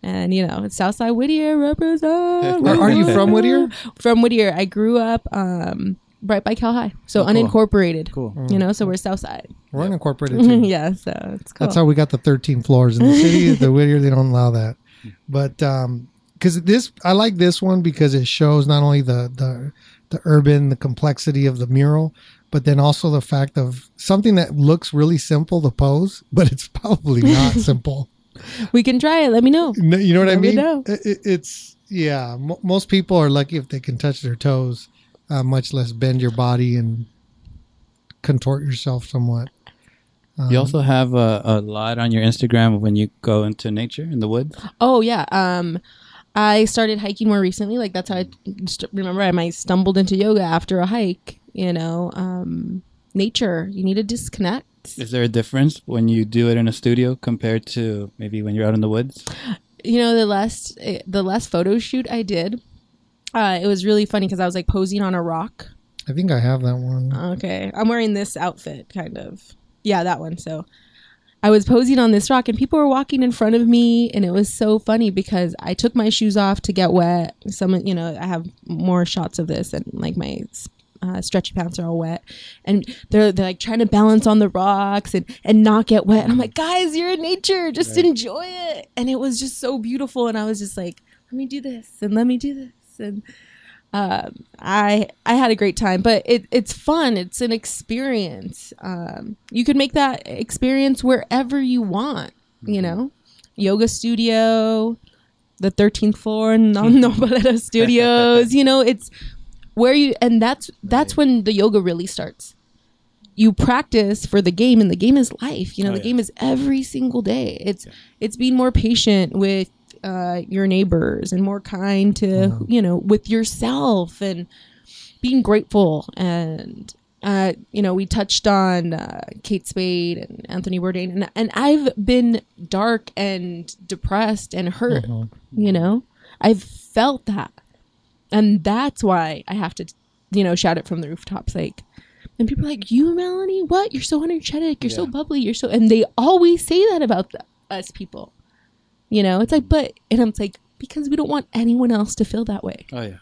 And you know, it's Southside Whittier represent. Are, are you from Whittier? From Whittier. I grew up um, right by Cal High, so Oh, cool. unincorporated. Cool. You know, so we're Southside. We're unincorporated too. yeah, so it's cool. That's how we got the 13 floors in the city. the Whittier, they don't allow that. But um because this, I like this one because it shows not only the the the urban, the complexity of the mural, but then also the fact of something that looks really simple to pose, but it's probably not simple. we can try it. Let me know. No, You know what I Let me mean? know. It- it- it's yeah. Mo most people are lucky if they can touch their toes, uh, much less bend your body and contort yourself somewhat. Um, You also have a, a lot on your Instagram when you go into nature in the woods. Oh yeah. Um, I started hiking more recently. Like that's how I st- remember I might stumbled into yoga after a hike. You know, um, nature. You need to disconnect. Is there a difference when you do it in a studio compared to maybe when you're out in the woods? You know, the last eh, the last photo shoot I did, uh, it was really funny because I was like posing on a rock. I think I have that one. Okay. I'm wearing this outfit, kind of. Yeah, that one. So I was posing on this rock and people were walking in front of me. And it was so funny because I took my shoes off to get wet. Some, you know, I have more shots of this and like my uh, stretchy pants are all wet. And they're, they're like trying to balance on the rocks and, and not get wet. And I'm like, guys, you're in nature. Just Right. enjoy it. And it was just so beautiful. And I was just like, let me do this and let me do this. And um, I I had a great time, but it, it's fun. It's an experience. Um, you can make that experience wherever you want. You know, yoga studio, the thirteenth floor, non Nobaleta Studios. You know, it's where you and that's that's when the yoga really starts. You practice for the game, and the game is life. You know, Oh, the yeah. game is every single day. It's Yeah. it's being more patient with uh, your neighbors and more kind to you know with yourself and being grateful. And uh, you know we touched on uh, Kate Spade and Anthony Bourdain. And and I've been dark and depressed and hurt Mhm. you know? I've felt that. And that's why I have to you know shout it from the rooftops like and people are like you Melanie? What? You're so energetic. You're so bubbly. You're so and they always say that about the, us people you know it's like but and I'm like because we don't want anyone else to feel that way Oh yeah.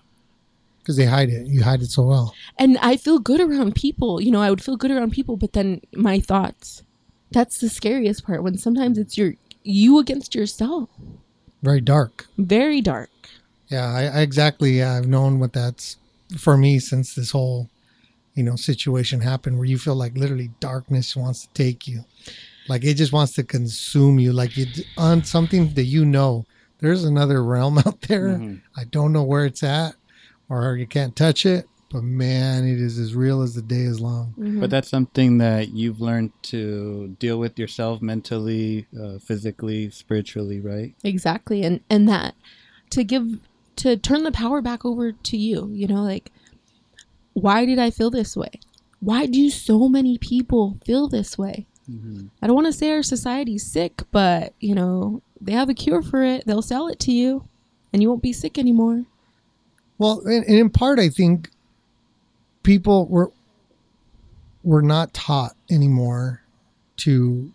because they hide it. You hide it so well. and I feel good around people. You know, I would feel good around people, but then my thoughts. That's the scariest part when sometimes it's your you against yourself. Very dark. Very dark. Yeah, I, I exactly. Yeah, I've known what that's for me since this whole, you know, situation happened where you feel like literally darkness wants to take you. Like it just wants to consume you. Like you on something that you know there's another realm out there. Mhm. I don't know where it's at or you can't touch it, but man, it is as real as the day is long. Mhm. But that's something that you've learned to deal with yourself mentally, uh, physically, spiritually, right? exactly and and that to give to turn the power back over to you you know like why did i feel this way why do so many people feel this way Mm-hmm. i don't want to say our society's sick but you know they have a cure for it they'll sell it to you and you won't be sick anymore Well, and, in part, I think people were were not taught anymore to.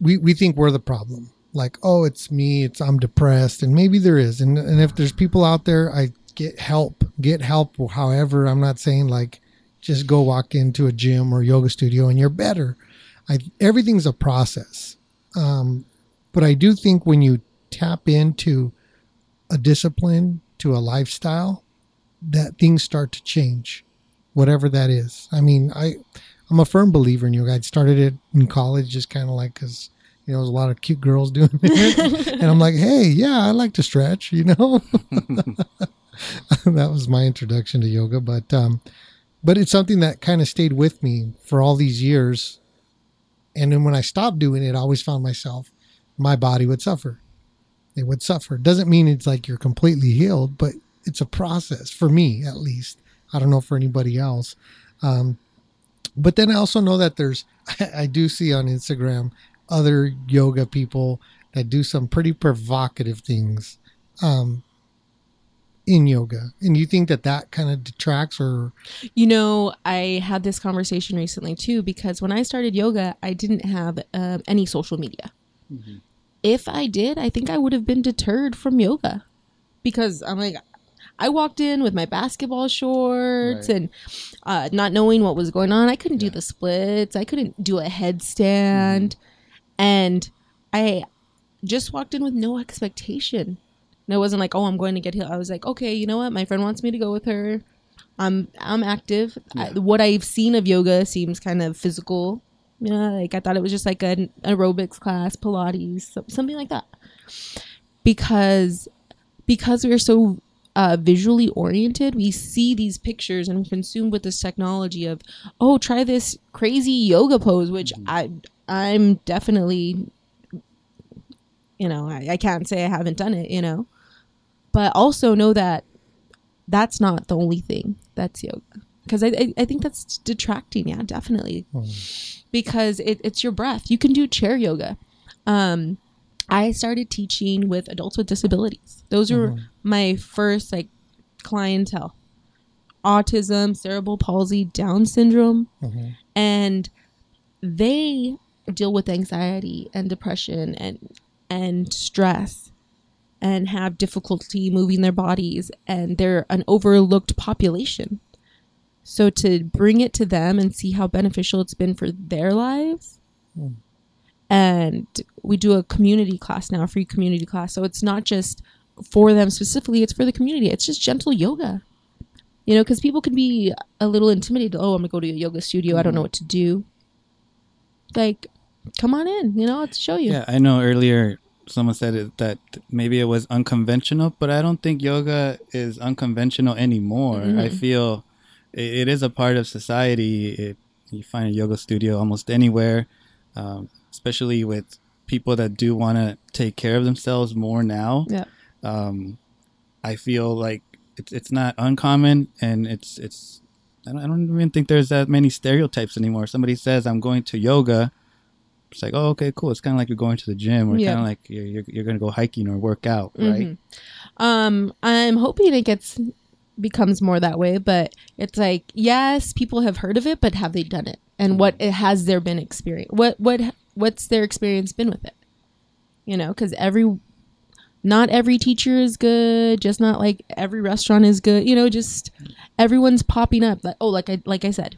We we think we're the problem. Like, oh, it's me. It's I'm depressed, and maybe there is. And and if there's people out there, I get help. Get help. However, I'm not saying like just go walk into a gym or yoga studio and you're better. I everything's a process. Um, but I do think when you tap into a discipline to a lifestyle that things start to change whatever that is i mean i i'm a firm believer in yoga i started it in college just kind of like because you know there's a lot of cute girls doing it and i'm like hey yeah i like to stretch you know that was my introduction to yoga but um but it's something that kind of stayed with me for all these years and then when i stopped doing it i always found myself my body would suffer it would suffer. Doesn't mean it's like you're completely healed, but it's a process for me at least. I don't know for anybody else. Um, but then I also know that there's, I do see on Instagram other yoga people that do some pretty provocative things um, in yoga. And you think that that kind of detracts or, You know, I had this conversation recently too because when I started yoga, I didn't have uh, any social media. If I did, I think I would have been deterred from yoga because I'm like, I walked in with my basketball shorts Right. and uh, not knowing what was going on. I couldn't do the splits. I couldn't do a headstand, and I just walked in with no expectation. And it wasn't like, oh, I'm going to get healed. I was like, okay, you know what? My friend wants me to go with her. I'm I'm active. I, what I've seen of yoga seems kind of physical. You know, like I thought it was just like an aerobics class, Pilates, something like that. Because because we're so uh, visually oriented, we see these pictures and we're consumed with this technology of, oh, try this crazy yoga pose, which I I'm definitely, you know, I, I can't say I haven't done it, you know, but also know that that's not the only thing that's yoga because I, I I think that's detracting, yeah, definitely, hmm. because it, it's your breath. You can do chair yoga. Um, I started teaching with adults with disabilities. Those were hmm. my first like clientele. Autism, cerebral palsy, Down syndrome, mm-hmm. and they deal with anxiety and depression and and stress and have difficulty moving their bodies and they're an overlooked population. So to bring it to them and see how beneficial it's been for their lives. Hmm. And we do a community class now, a free community class. So it's not just for them specifically, it's for the community. It's just gentle yoga. You know, because people can be a little intimidated. Oh, I'm gonna go to a yoga studio. I don't know hmm. what to do. Like, come on in. You know, I'll show you. Yeah, I know earlier someone said it, that maybe it was unconventional, but I don't think yoga is unconventional anymore. I feel it, it is a part of society. It, you find a yoga studio almost anywhere, um, especially with people that do want to take care of themselves more now. Yeah. Um, I feel like it's it's not uncommon, and it's it's. I don't, I don't even think there's that many stereotypes anymore. Somebody says I'm going to yoga, it's like, oh, okay, cool. It's kind of like you're going to the gym, or Yeah. kind of like you're, you're, you're going to go hiking or work out, right? Mhm. Um, I'm hoping it gets becomes more that way, but it's like yes, people have heard of it, but have they done it? And what it has there been experience? What what what's their experience been with it? You know, because every not every teacher is good, just not like every restaurant is good. You know, just everyone's popping up. Like oh, like I like I said.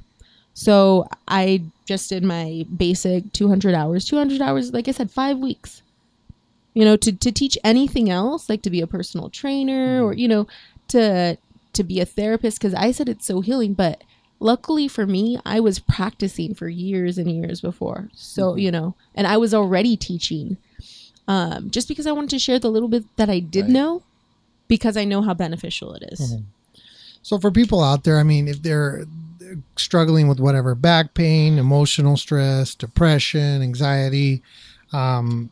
So I just did my basic 200 hours. 200 hours, like I said, five weeks you know to, to teach anything else like to be a personal trainer or you know to to be a therapist because I said it's so healing, but luckily for me, I was practicing for years and years before. So, Mm-hmm. you know, and I was already teaching um, just because I wanted to share the little bit that I did Right. know because I know how beneficial it is. Mm-hmm. So for people out there, I mean, if they're struggling with whatever back pain, emotional stress, depression, anxiety, um,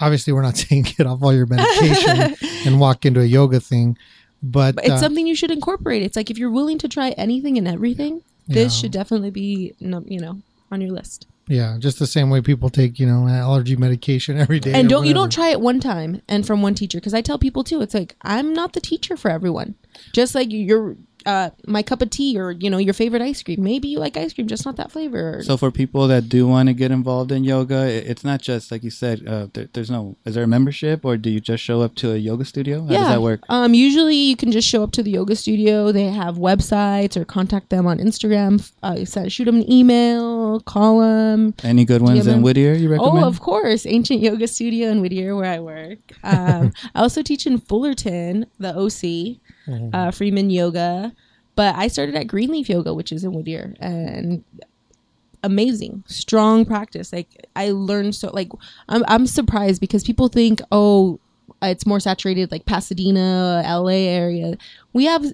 obviously we're not saying get off all your medication and walk into a yoga thing, but, But it's uh, something you should incorporate. It's like if you're willing to try anything and everything, this Yeah. should definitely be, you know, on your list. yeah, just the same way people take you know allergy medication every day. and don't you don't try it one time and from one teacher because I tell people too. It's like I'm not the teacher for everyone. Just like you're uh, my cup of tea or you know your favorite ice cream. Maybe you like ice cream, just not that flavor. So for people that do want to get involved in yoga, it's not just like you said. Uh, there, there's no. Is there a membership, or do you just show up to a yoga studio? How does that work? Um, usually you can just show up to the yoga studio. They have websites or contact them on Instagram. Uh, send- shoot them an email, call them. Any good ones in. Whittier? You recommend? Oh, of course, Ancient Yoga Studio in Whittier, where I work. Um, I also teach in Fullerton, the OC, uh, Freeman Yoga. But I started at Greenleaf Yoga, which is in Whittier, and amazing, strong practice. Like I learned so. Like I'm, I'm surprised because people think, oh, it's more saturated, like Pasadena, LA area. We have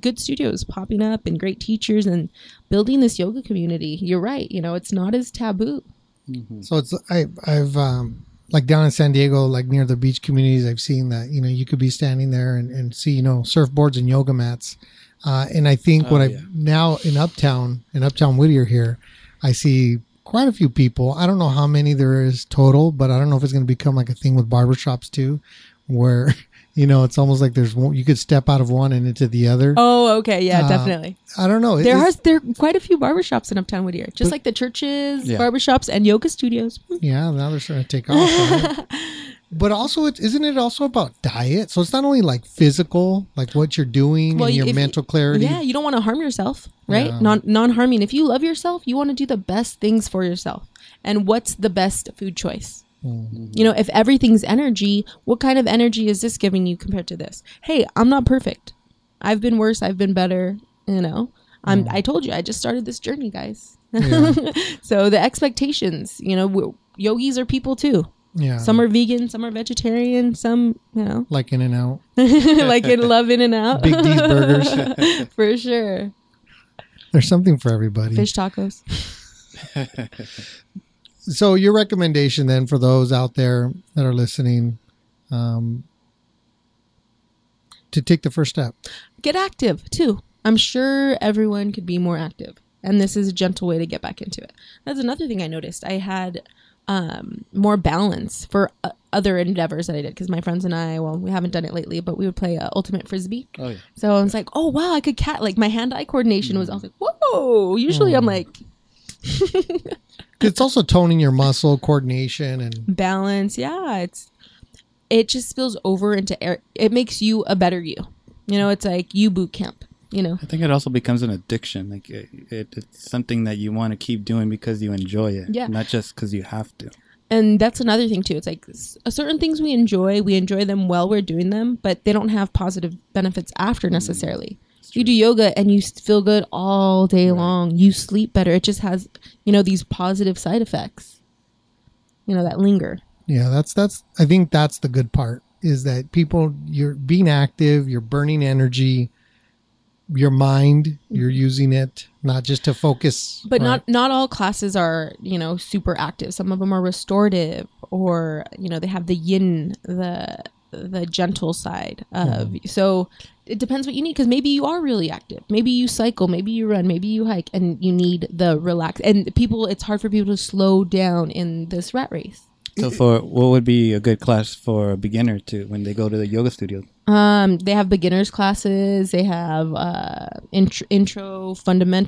good studios popping up and great teachers and building this yoga community. You're right. You know, it's not as taboo. So it's I I've um like down in San Diego, like near the beach communities, I've seen that you know you could be standing there and, and see you know surfboards and yoga mats, uh, and I think what Oh, I yeah. now in Uptown in Uptown Whittier here, I see quite a few people. I don't know how many there is total, but I don't know if it's going to become like a thing with barbershops too, where you know it's almost like there's one you could step out of one and into the other. Oh, okay, yeah, Uh, definitely. I don't know. There It's- are there are quite a few barbershops in Uptown Whittier, just like the churches, Yeah. barbershops, and yoga studios. Yeah, now they're starting to take off. right? but also, it, isn't it also about diet? So it's not only like physical, like what you're doing Well, and your mental clarity. Yeah, you don't want to harm yourself, right? Yeah. Non non harming. If you love yourself, you want to do the best things for yourself. And what's the best food choice? Mm-hmm. You know, if everything's energy, what kind of energy is this giving you compared to this? Hey, I'm not perfect. I've been worse. I've been better. You know, I'm. I told you, I just started this journey, guys. so the expectations, you know, yogis are people too. Yeah. Some are vegan, some are vegetarian, some, you know, like in and out. like in Love In and Out. Big D's Burgers. For sure. There's something for everybody. Fish tacos. So your recommendation then for those out there that are listening, um, to take the first step. Get active too. I'm sure everyone could be more active. And this is a gentle way to get back into it. That's another thing I noticed. I had um, more balance for uh, other endeavors that I did because my friends and I, well, we haven't done it lately, but we would play uh, ultimate frisbee. Oh yeah. So I was like, oh wow, I could cat like my hand-eye coordination was. I was like, whoa. Usually I'm like It's also toning your muscle coordination and balance. Yeah, it's it just spills over into air. It makes you a better you. You know, it's like you boot camp. You know, I think it also becomes an addiction. Like it, it, it's something that you want to keep doing because you enjoy it, Yeah. not just because you have to. and that's another thing too. It's like certain things we enjoy, we enjoy them while we're doing them, but they don't have positive benefits after mm-hmm. necessarily. You do yoga and you feel good all day long. You sleep better. It just has, you know, these positive side effects. You know that linger. Yeah, that's that's I think that's the good part is that people you're being active, you're burning energy, your mind, you're mm-hmm. using it not just to focus but right? not not all classes are you know super active some of them are restorative or you know they have the yin the the gentle side of so it depends what you need because maybe you are really active maybe you cycle maybe you run maybe you hike and you need the relax and people it's hard for people to slow down in this rat race So for what would be a good class for a beginner to when they go to the yoga studio? um they have beginners classes they have uh intro, intro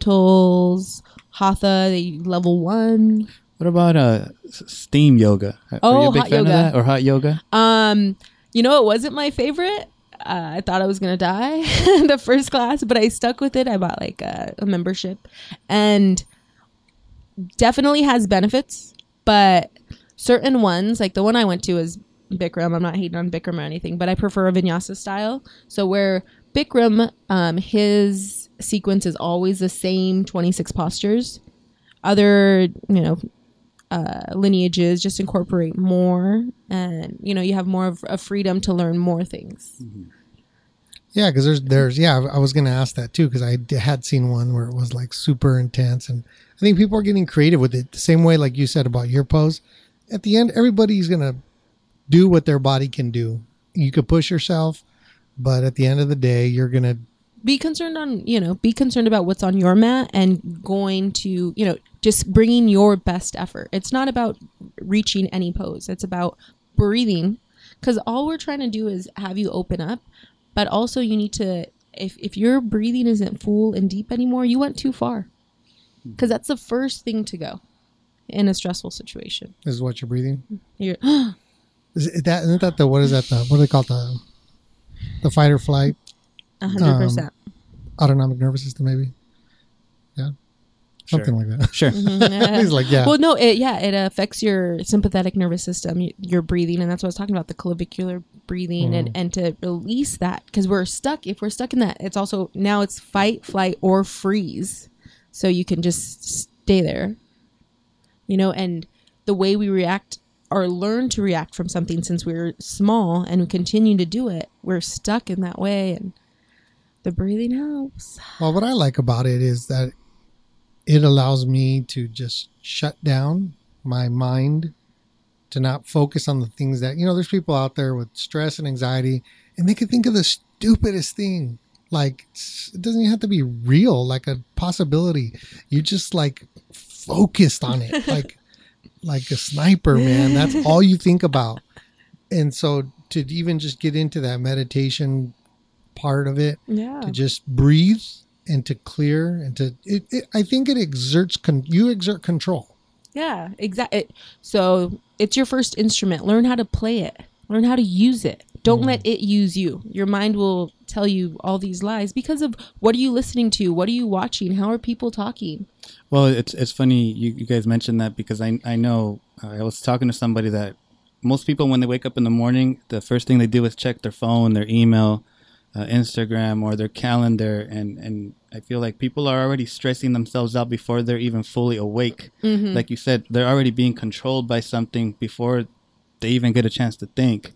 fundamentals hatha they level one What about uh steam yoga? Are Oh, you a big hot fan yoga. of that or hot yoga? Um, you know, it wasn't my favorite. Uh, I thought I was gonna die the first class, but I stuck with it. I bought like a, a membership, and definitely has benefits. But certain ones, like the one I went to, is Bikram. I'm not hating on Bikram or anything, but I prefer a vinyasa style. So where Bikram, um, his sequence is always the same 26 postures. Other, you know, uh, lineages just incorporate more, and you know, you have more of a freedom to learn more things. Yeah, because there's there's yeah, I was gonna ask that too because i had seen one where it was like super intense, and I think people are getting creative with it. The same way, like you said about your pose. At the end, everybody's gonna do what their body can do. You could push yourself, but at the end of the day, you're gonna Be concerned on, you know, be concerned about what's on your mat and going to, you know, just bringing your best effort. It's not about reaching any pose. It's about breathing because all we're trying to do is have you open up, but also you need to if if your breathing isn't full and deep anymore, you went too far. Hmm. Because that's the first thing to go in a stressful situation. this is what you're breathing. You're Is it that isn't that the what is that the what do they call the the fight or flight Um, a hundred percent. autonomic nervous system maybe? Yeah, something like that. Sure. He's like, yeah. Well, no, it, yeah, it affects your sympathetic nervous system, your breathing, and that's what I was talking about the clavicular breathing, and mm. and to release that because we're stuck. If we're stuck in that, it's also now it's fight, flight, or freeze, so you can just stay there. You know, and the way we react or learn to react from something since we are small and we continue to do it, we're stuck in that way, and the breathing helps. Well, what I like about it is that it allows me to just shut down my mind to not focus on the things that, you know, there's people out there with stress and anxiety and they can think of the stupidest thing. Like, it doesn't even have to be real, like a possibility. You just like focused on it, like, like a sniper, man. That's all you think about. And so to even just get into that meditation part of it, Yeah. to just breathe and to clear and to it, it i think it exerts con- you exert control Yeah, exactly. So it's your first instrument. Learn how to play it. Learn how to use it. Don't let it use you. Your mind will tell you all these lies because of what are you listening to? What are you watching? How are people talking? Well, it's it's funny you, you guys mentioned that because I I know uh, I was talking to somebody that most people when they wake up in the morning, the first thing they do is check their phone, their email, uh, Instagram, or their calendar, and and I feel like people are already stressing themselves out before they're even fully awake. Like you said, they're already being controlled by something before they even get a chance to think.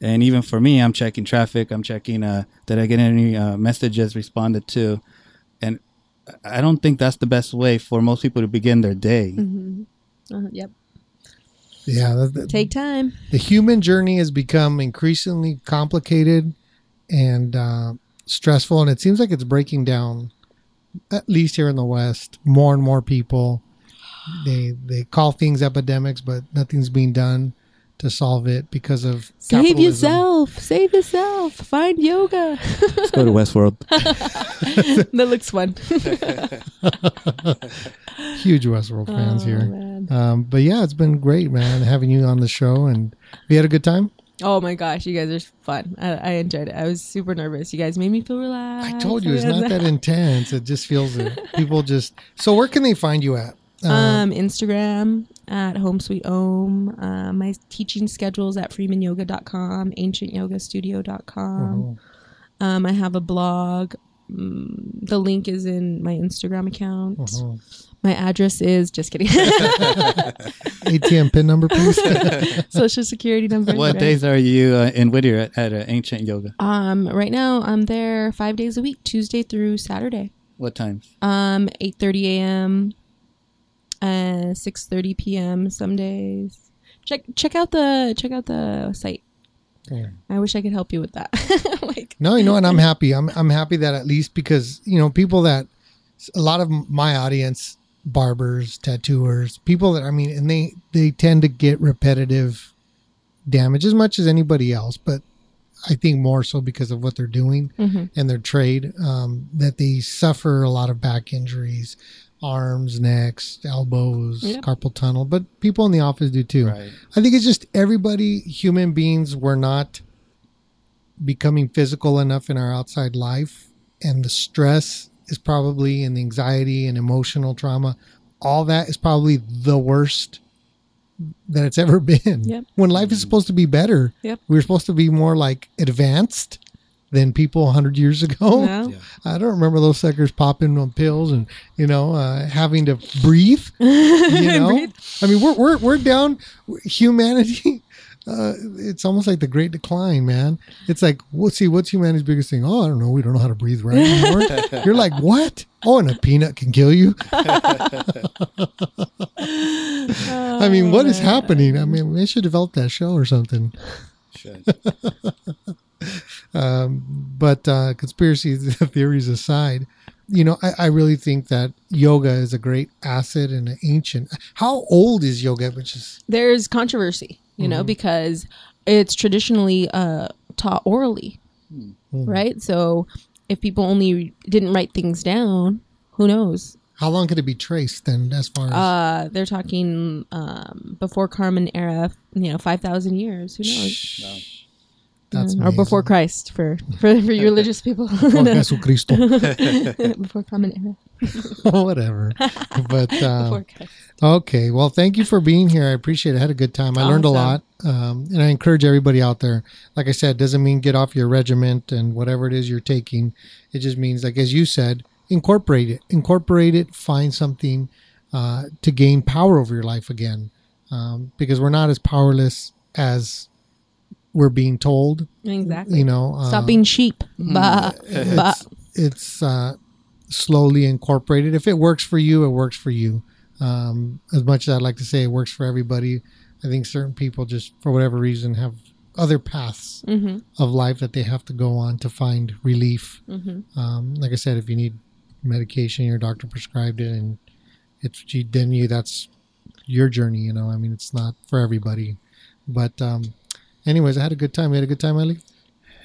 And even for me, I'm checking traffic. I'm checking uh, did I get any uh, messages responded to, and I don't think that's the best way for most people to begin their day. Uh, yep. yeah the, the, Take time. the human journey has become increasingly complicated and uh, stressful and it seems like it's breaking down at least here in the west more and more people they they call things epidemics but nothing's being done to solve it because of Save capitalism. yourself. Save yourself. Find yoga. Let's go to Westworld. that looks fun. huge Westworld fans Oh, here. Um, but yeah, it's been great, man, having you on the show. And we had a good time. Oh my gosh, you guys are fun. I, I enjoyed it. I was super nervous. You guys made me feel relaxed. I told you it's not that intense. It just feels. People just. So where can they find you at? Uh, Um, Instagram at Home Sweet Om. Uh, my teaching schedules at freemanyoga.com, ancientyogastudio.com. Um, I have a blog. Mm, the link is in my Instagram account. uh-huh. My address is just kidding. ATM pin number, please. Social security number. what right? days are you uh, in Whittier at, at uh, Ancient Yoga? Um, right now I'm there five days a week, Tuesday through Saturday. What times? Um, eight thirty a.m. Uh, six thirty p.m. Some days. Check check out the check out the site. Yeah. I wish I could help you with that. like, No, you know, and I'm happy. I'm I'm happy that at least because you know people that a lot of my audience, barbers, tattooers, people that I mean, and they they tend to get repetitive damage as much as anybody else, but I think more so because of what they're doing Mhm. and their trade, um, that they suffer a lot of back injuries, arms, necks, elbows, Yeah. carpal tunnel. But people in the office do too. Right. I think it's just everybody, human beings, were not becoming physical enough in our outside life. And the stress is probably, and the anxiety and emotional trauma, all that is probably the worst that it's ever been. Yep. When life is supposed to be better, Yep. we're supposed to be more like advanced. than people 100 years ago. No? Yeah. I don't remember those suckers popping on pills and you know uh, having to breathe. You know, Breathe. I mean we're we're we're down humanity. Uh, it's almost like the Great Decline, man. It's like, let's see, what's humanity's biggest thing? Oh, I don't know. We don't know how to breathe right anymore. You're like, what? Oh, and a peanut can kill you. I mean, what is happening? I mean, they should develop that show or something. Should. Um, but uh, conspiracy theories aside, you know, I, I really think that yoga is a great asset and an ancient. How old is yoga? Which is There's controversy, you know, because it's traditionally uh, taught orally, right? So if people only didn't write things down, who knows? how long could it be traced then? As far as Uh, they're talking um, before Common Era, you know, five thousand years. Who knows? No. that's or before. Christ for for, for religious people. Before Jesucristo. before Common Era. whatever. But uh, Christ. okay, well, thank you for being here. I appreciate it. I had a good time. I learned a lot, um, and I encourage everybody out there. Like I said, doesn't mean get off your regiment and whatever it is you're taking. It just means, like as you said, incorporate it. Incorporate it. Find something uh, to gain power over your life again, um, because we're not as powerless as we're being told. Exactly. You know, uh, Stop being sheep. Bah, bah. it's it's uh, slowly incorporated. If it works for you, it works for you. Um, as much as I'd like to say it works for everybody, I think certain people just for whatever reason have other paths Mhm. of life that they have to go on to find relief. Mhm. Um, like I said, if you need medication, your doctor prescribed it, and it's then you that's your journey. You know, I mean, it's not for everybody. But um, anyways, I had a good time. We had a good time, Ellie.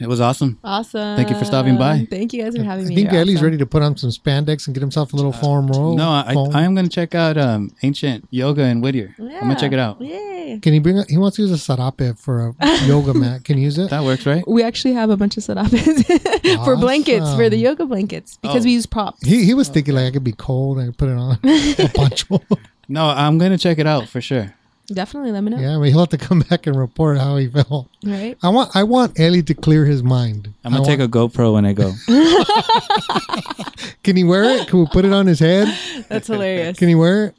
It was awesome. Awesome. Thank you for stopping by. Thank you guys for having I me. I think You're Ellie's awesome. ready to put on some spandex and get himself a little foam roll. No, I, foam. I am going to check out um, ancient yoga in Whittier. Yeah. I'm going to check it out. Yay. Can he bring? A, he wants to use a sarape for a yoga mat. Can you use it? That works, right? We actually have a bunch of serapes for blankets for the yoga blankets because Oh. we use props. He he was thinking like I could be cold. I could put it on a poncho. No, I'm going to check it out for sure. Definitely, let me know. yeah, I mean he'll have to come back and report how he felt. Right? I want I want Ellie to clear his mind. I'm going to take a GoPro when I go. Can he wear it? Can we put it on his head? That's hilarious. Can he wear it?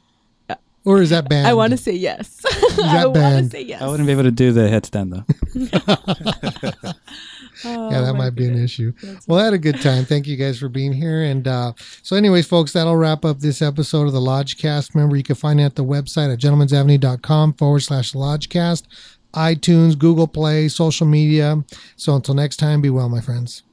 Or is that banned? I want to say yes. I that want to banned? say yes. I wouldn't be able to do the headstand though. Oh, yeah, that might be an issue. Well, I had a good time. Thank you guys for being here. And uh, so, anyways, folks, that'll wrap up this episode of the Lodgecast. Remember, you can find it at the website at gentlemansavenue.com forward slash Lodgecast, iTunes, Google Play, social media. So, until next time, be well, my friends.